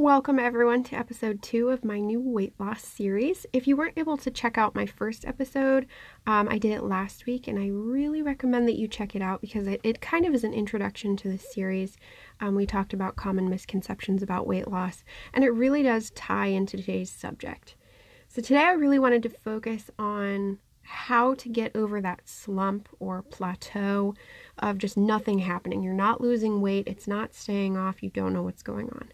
Welcome, everyone, to episode two of my new weight loss series. If you weren't able to check out my first episode, um, I did it last week, and I really recommend that you check it out because it, it kind of is an introduction to this series. Um, we talked about common misconceptions about weight loss, and it really does tie into today's subject. So, today I really wanted to focus on how to get over that slump or plateau of just nothing happening. You're not losing weight, it's not staying off, you don't know what's going on.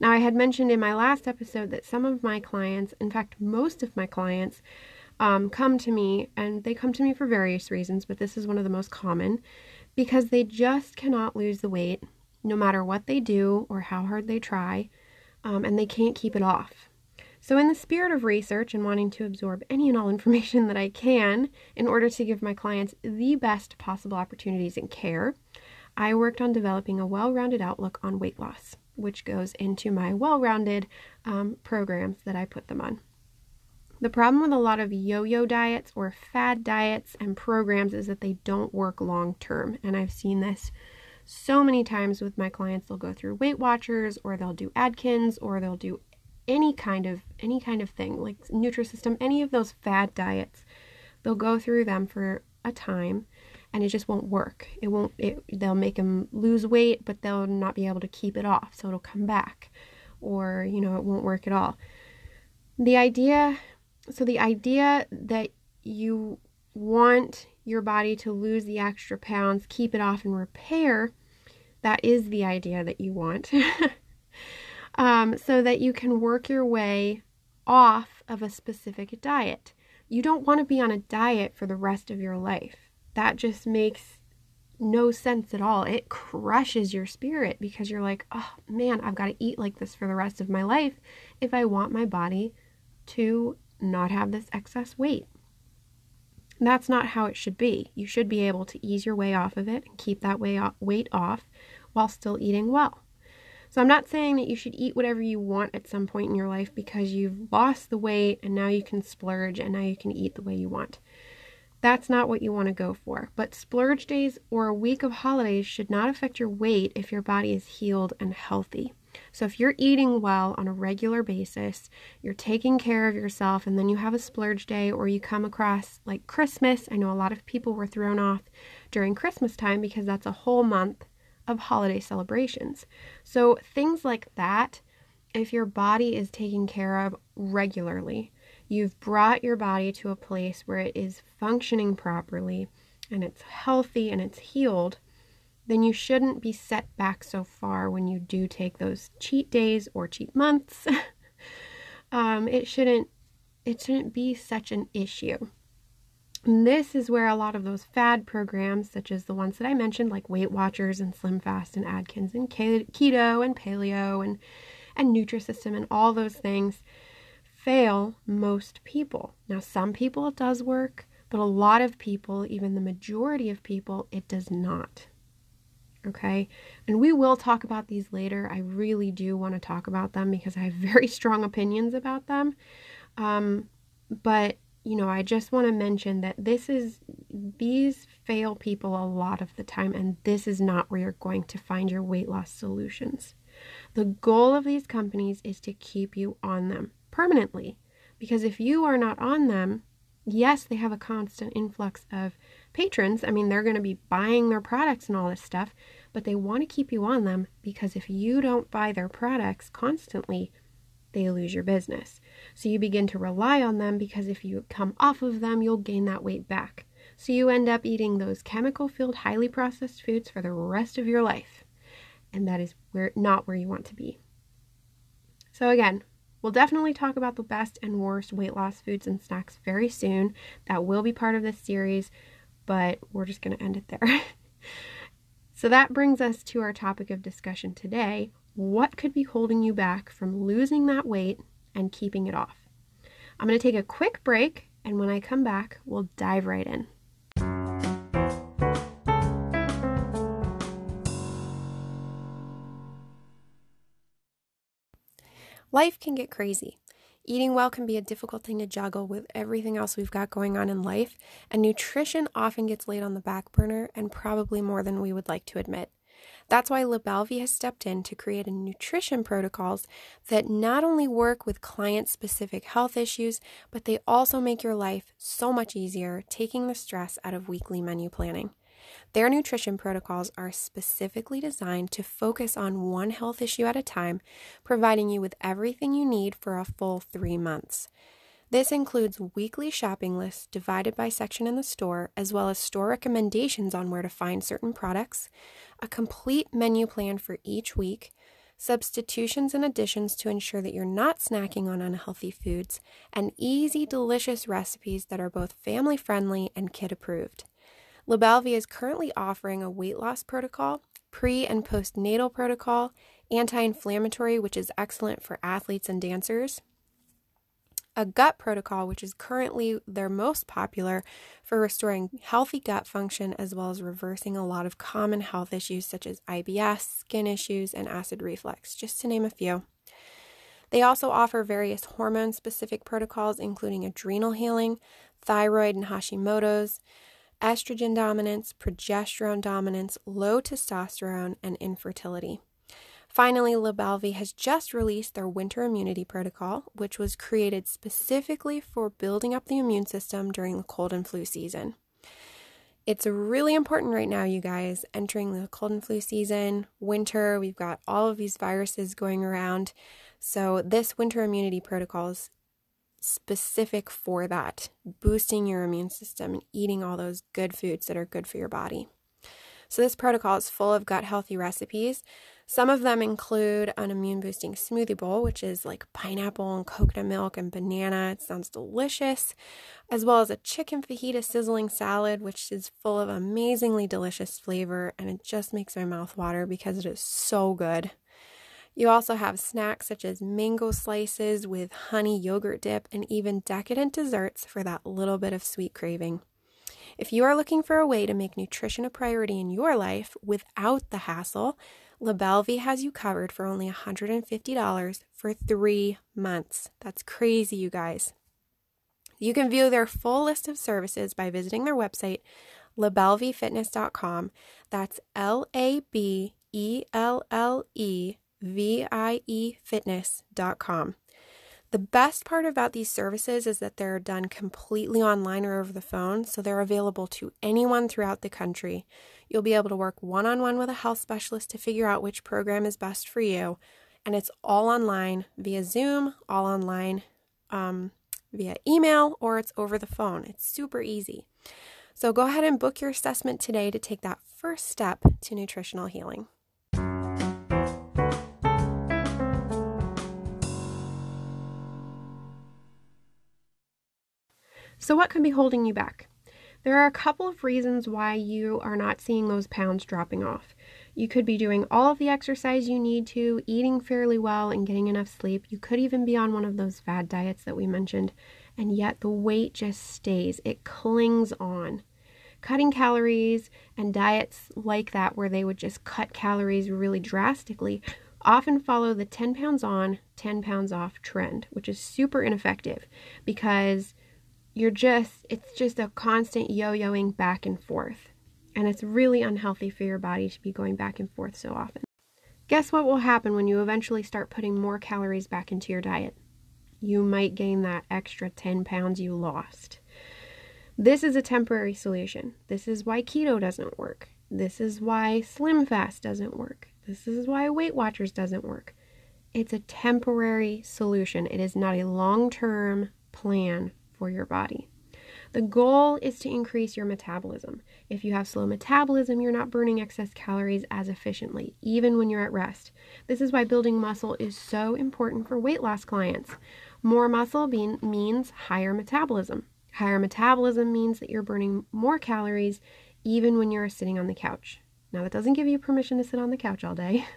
Now, I had mentioned in my last episode that some of my clients, in fact, most of my clients, um, come to me, and they come to me for various reasons, but this is one of the most common because they just cannot lose the weight no matter what they do or how hard they try, um, and they can't keep it off. So, in the spirit of research and wanting to absorb any and all information that I can in order to give my clients the best possible opportunities and care, I worked on developing a well rounded outlook on weight loss which goes into my well rounded um, programs that I put them on. The problem with a lot of yo yo diets or fad diets and programs is that they don't work long term. And I've seen this so many times with my clients. They'll go through Weight Watchers or they'll do Atkins or they'll do any kind of any kind of thing like Nutrisystem, any of those fad diets. They'll go through them for a time and it just won't work. It won't it they'll make them lose weight, but they'll not be able to keep it off, so it'll come back or, you know, it won't work at all. The idea so the idea that you want your body to lose the extra pounds, keep it off and repair, that is the idea that you want. um, so that you can work your way off of a specific diet. You don't want to be on a diet for the rest of your life that just makes no sense at all. It crushes your spirit because you're like, oh man, I've got to eat like this for the rest of my life if I want my body to not have this excess weight. That's not how it should be. You should be able to ease your way off of it and keep that weight off while still eating well. So, I'm not saying that you should eat whatever you want at some point in your life because you've lost the weight and now you can splurge and now you can eat the way you want. That's not what you want to go for. But splurge days or a week of holidays should not affect your weight if your body is healed and healthy. So, if you're eating well on a regular basis, you're taking care of yourself, and then you have a splurge day or you come across like Christmas. I know a lot of people were thrown off during Christmas time because that's a whole month of holiday celebrations. So, things like that, if your body is taken care of regularly, You've brought your body to a place where it is functioning properly and it's healthy and it's healed, then you shouldn't be set back so far when you do take those cheat days or cheat months. um, it shouldn't it shouldn't be such an issue. And this is where a lot of those fad programs, such as the ones that I mentioned, like Weight Watchers and Slim Fast and Atkins and keto and paleo and and Nutrisystem and all those things, fail most people. Now, some people it does work, but a lot of people, even the majority of people, it does not. Okay, and we will talk about these later. I really do want to talk about them because I have very strong opinions about them. Um, but you know, I just want to mention that this is, these fail people a lot of the time, and this is not where you're going to find your weight loss solutions. The goal of these companies is to keep you on them permanently. Because if you are not on them, yes, they have a constant influx of patrons. I mean, they're going to be buying their products and all this stuff, but they want to keep you on them because if you don't buy their products constantly, they lose your business. So you begin to rely on them because if you come off of them, you'll gain that weight back. So you end up eating those chemical filled, highly processed foods for the rest of your life. And that is where not where you want to be. So again, We'll definitely talk about the best and worst weight loss foods and snacks very soon. That will be part of this series, but we're just going to end it there. so that brings us to our topic of discussion today. What could be holding you back from losing that weight and keeping it off? I'm going to take a quick break, and when I come back, we'll dive right in. Life can get crazy. Eating well can be a difficult thing to juggle with everything else we've got going on in life, and nutrition often gets laid on the back burner and probably more than we would like to admit. That's why LaBelleVie has stepped in to create nutrition protocols that not only work with client specific health issues, but they also make your life so much easier, taking the stress out of weekly menu planning. Their nutrition protocols are specifically designed to focus on one health issue at a time, providing you with everything you need for a full three months. This includes weekly shopping lists divided by section in the store, as well as store recommendations on where to find certain products, a complete menu plan for each week, substitutions and additions to ensure that you're not snacking on unhealthy foods, and easy, delicious recipes that are both family friendly and kid approved. LaBelleVie is currently offering a weight loss protocol, pre and postnatal protocol, anti inflammatory, which is excellent for athletes and dancers, a gut protocol, which is currently their most popular for restoring healthy gut function as well as reversing a lot of common health issues such as IBS, skin issues, and acid reflux, just to name a few. They also offer various hormone specific protocols, including adrenal healing, thyroid and Hashimoto's, estrogen dominance, progesterone dominance, low testosterone, and infertility. Finally, LaBelleVie has just released their winter immunity protocol, which was created specifically for building up the immune system during the cold and flu season. It's really important right now, you guys, entering the cold and flu season, winter, we've got all of these viruses going around. So, this winter immunity protocol is specific for that, boosting your immune system and eating all those good foods that are good for your body. So, this protocol is full of gut healthy recipes. Some of them include an immune boosting smoothie bowl, which is like pineapple and coconut milk and banana. It sounds delicious, as well as a chicken fajita sizzling salad, which is full of amazingly delicious flavor and it just makes my mouth water because it is so good. You also have snacks such as mango slices with honey yogurt dip and even decadent desserts for that little bit of sweet craving. If you are looking for a way to make nutrition a priority in your life without the hassle, LaBelleVie has you covered for only $150 for three months. That's crazy, you guys. You can view their full list of services by visiting their website, labelleviefitness.com. That's L A B E L L E viefitness.com. The best part about these services is that they're done completely online or over the phone, so they're available to anyone throughout the country. You'll be able to work one on one with a health specialist to figure out which program is best for you. And it's all online via Zoom, all online um, via email, or it's over the phone. It's super easy. So go ahead and book your assessment today to take that first step to nutritional healing. So, what could be holding you back? There are a couple of reasons why you are not seeing those pounds dropping off. You could be doing all of the exercise you need to, eating fairly well, and getting enough sleep. You could even be on one of those fad diets that we mentioned, and yet the weight just stays, it clings on. Cutting calories and diets like that, where they would just cut calories really drastically, often follow the 10 pounds on, 10 pounds off trend, which is super ineffective because you're just, it's just a constant yo yoing back and forth. And it's really unhealthy for your body to be going back and forth so often. Guess what will happen when you eventually start putting more calories back into your diet? You might gain that extra 10 pounds you lost. This is a temporary solution. This is why keto doesn't work. This is why Slim Fast doesn't work. This is why Weight Watchers doesn't work. It's a temporary solution. It is not a long term plan for your body. The goal is to increase your metabolism. If you have slow metabolism, you're not burning excess calories as efficiently, even when you're at rest. This is why building muscle is so important for weight loss clients. More muscle being, means higher metabolism. Higher metabolism means that you're burning more calories even when you're sitting on the couch. Now, that doesn't give you permission to sit on the couch all day.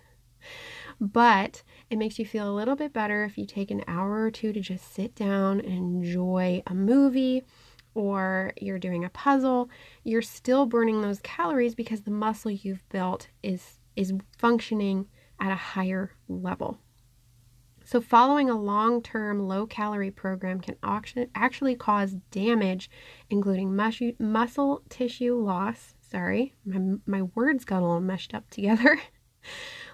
But it makes you feel a little bit better if you take an hour or two to just sit down and enjoy a movie or you're doing a puzzle. You're still burning those calories because the muscle you've built is is functioning at a higher level. So, following a long term low calorie program can actually cause damage, including muscle tissue loss, sorry, my, my words got all meshed up together.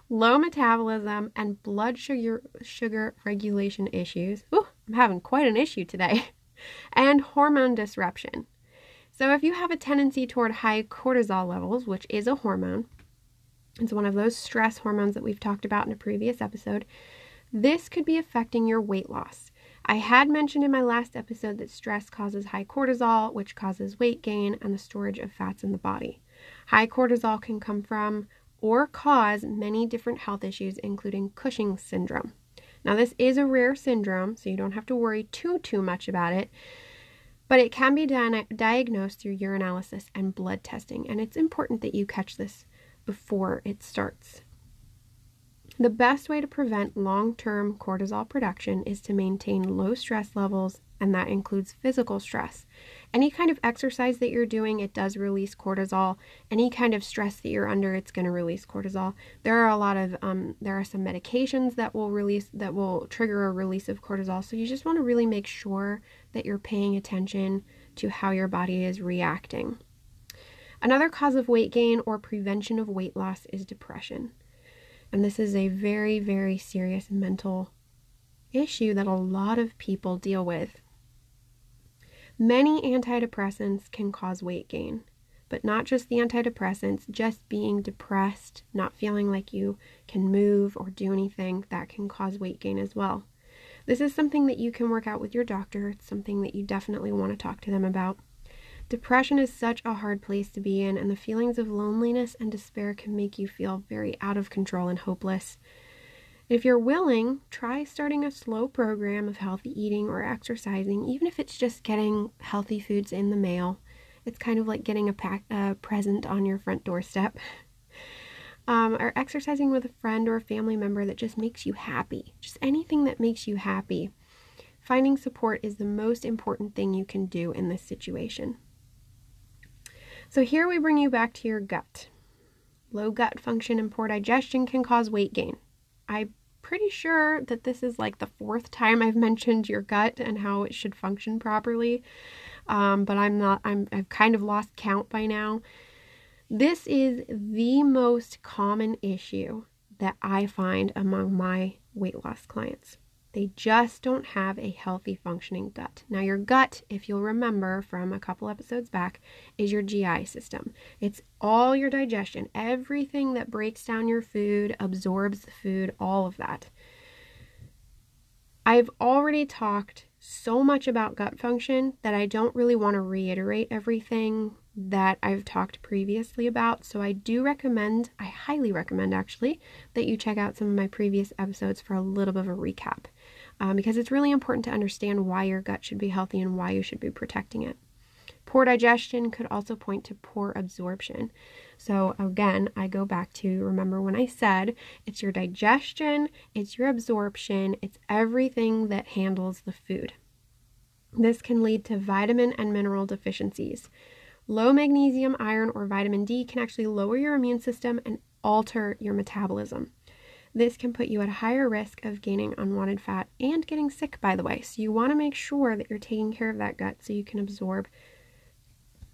low metabolism and blood sugar sugar regulation issues. Ooh, I'm having quite an issue today. And hormone disruption. So if you have a tendency toward high cortisol levels, which is a hormone, it's one of those stress hormones that we've talked about in a previous episode, this could be affecting your weight loss. I had mentioned in my last episode that stress causes high cortisol, which causes weight gain and the storage of fats in the body. High cortisol can come from or cause many different health issues, including Cushing's syndrome. Now, this is a rare syndrome, so you don't have to worry too, too much about it, but it can be di- diagnosed through urinalysis and blood testing, and it's important that you catch this before it starts. The best way to prevent long term cortisol production is to maintain low stress levels, and that includes physical stress. Any kind of exercise that you're doing, it does release cortisol. Any kind of stress that you're under, it's going to release cortisol. There are a lot of, um, there are some medications that will release, that will trigger a release of cortisol. So you just want to really make sure that you're paying attention to how your body is reacting. Another cause of weight gain or prevention of weight loss is depression. And this is a very, very serious mental issue that a lot of people deal with. Many antidepressants can cause weight gain, but not just the antidepressants, just being depressed, not feeling like you can move or do anything, that can cause weight gain as well. This is something that you can work out with your doctor. It's something that you definitely want to talk to them about. Depression is such a hard place to be in, and the feelings of loneliness and despair can make you feel very out of control and hopeless. If you're willing, try starting a slow program of healthy eating or exercising, even if it's just getting healthy foods in the mail. It's kind of like getting a, pack, a present on your front doorstep. Um, or exercising with a friend or a family member that just makes you happy. Just anything that makes you happy. Finding support is the most important thing you can do in this situation. So, here we bring you back to your gut. Low gut function and poor digestion can cause weight gain. I'm pretty sure that this is like the fourth time I've mentioned your gut and how it should function properly. Um, but I'm not, I'm, I've kind of lost count by now. This is the most common issue that I find among my weight loss clients. They just don't have a healthy functioning gut. Now, your gut, if you'll remember from a couple episodes back, is your GI system. It's all your digestion, everything that breaks down your food, absorbs the food, all of that. I've already talked so much about gut function that I don't really want to reiterate everything that I've talked previously about. So I do recommend, I highly recommend actually, that you check out some of my previous episodes for a little bit of a recap um, because it's really important to understand why your gut should be healthy and why you should be protecting it. Poor digestion could also point to poor absorption. So, again, I go back to remember when I said it's your digestion, it's your absorption, it's everything that handles the food. This can lead to vitamin and mineral deficiencies. Low magnesium, iron, or vitamin D can actually lower your immune system and alter your metabolism. This can put you at a higher risk of gaining unwanted fat and getting sick, by the way. So, you want to make sure that you're taking care of that gut so you can absorb,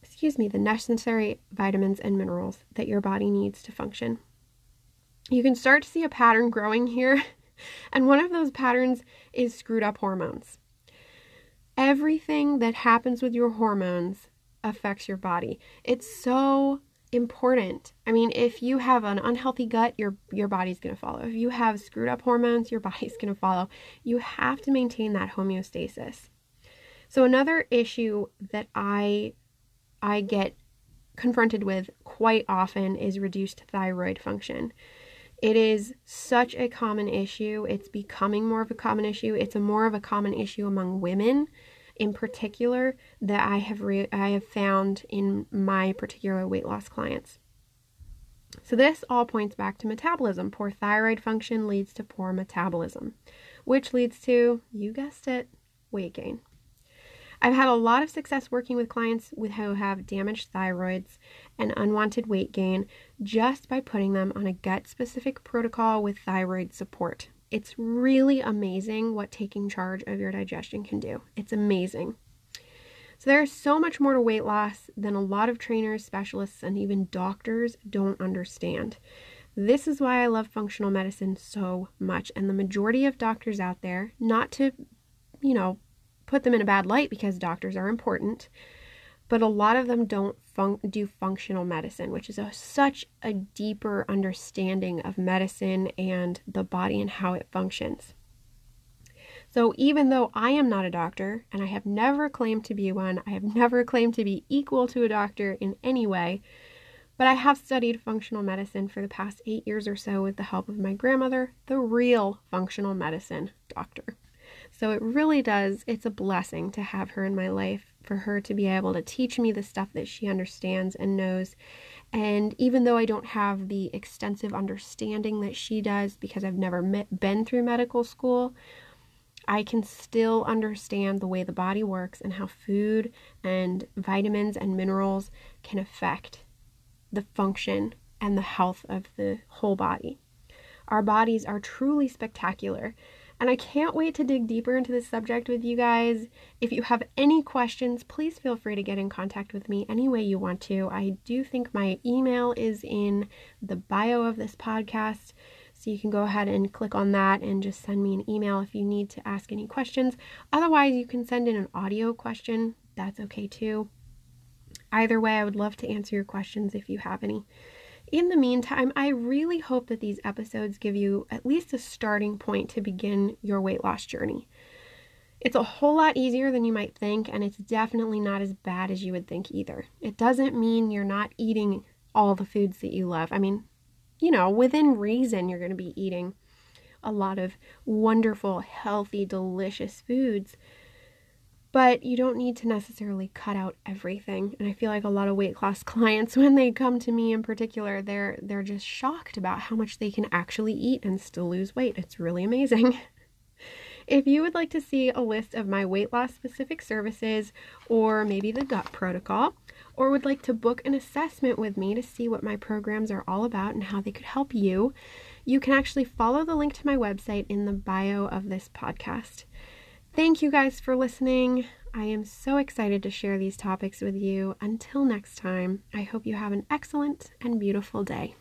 excuse me, the necessary vitamins and minerals that your body needs to function. You can start to see a pattern growing here, and one of those patterns is screwed up hormones. Everything that happens with your hormones affects your body. It's so important. I mean, if you have an unhealthy gut, your your body's going to follow. If you have screwed up hormones, your body's going to follow. You have to maintain that homeostasis. So another issue that I I get confronted with quite often is reduced thyroid function. It is such a common issue. It's becoming more of a common issue. It's a more of a common issue among women in particular that I have re- I have found in my particular weight loss clients. So this all points back to metabolism. Poor thyroid function leads to poor metabolism, which leads to, you guessed it, weight gain. I've had a lot of success working with clients with who have damaged thyroids and unwanted weight gain just by putting them on a gut specific protocol with thyroid support. It's really amazing what taking charge of your digestion can do. It's amazing. So there's so much more to weight loss than a lot of trainers, specialists, and even doctors don't understand. This is why I love functional medicine so much. And the majority of doctors out there, not to, you know, put them in a bad light because doctors are important, but a lot of them don't fun- do functional medicine, which is a, such a deeper understanding of medicine and the body and how it functions. So, even though I am not a doctor and I have never claimed to be one, I have never claimed to be equal to a doctor in any way, but I have studied functional medicine for the past eight years or so with the help of my grandmother, the real functional medicine doctor. So it really does, it's a blessing to have her in my life, for her to be able to teach me the stuff that she understands and knows. And even though I don't have the extensive understanding that she does because I've never met, been through medical school, I can still understand the way the body works and how food and vitamins and minerals can affect the function and the health of the whole body. Our bodies are truly spectacular. And I can't wait to dig deeper into this subject with you guys. If you have any questions, please feel free to get in contact with me any way you want to. I do think my email is in the bio of this podcast. So you can go ahead and click on that and just send me an email if you need to ask any questions. Otherwise, you can send in an audio question. That's okay too. Either way, I would love to answer your questions if you have any. In the meantime, I really hope that these episodes give you at least a starting point to begin your weight loss journey. It's a whole lot easier than you might think, and it's definitely not as bad as you would think either. It doesn't mean you're not eating all the foods that you love. I mean, you know, within reason, you're going to be eating a lot of wonderful, healthy, delicious foods but you don't need to necessarily cut out everything. And i feel like a lot of weight loss clients when they come to me in particular they're they're just shocked about how much they can actually eat and still lose weight. It's really amazing. If you would like to see a list of my weight loss specific services or maybe the gut protocol or would like to book an assessment with me to see what my programs are all about and how they could help you you can actually follow the link to my website in the bio of this podcast Thank you guys for listening. I am so excited to share these topics with you. Until next time, I hope you have an excellent and beautiful day.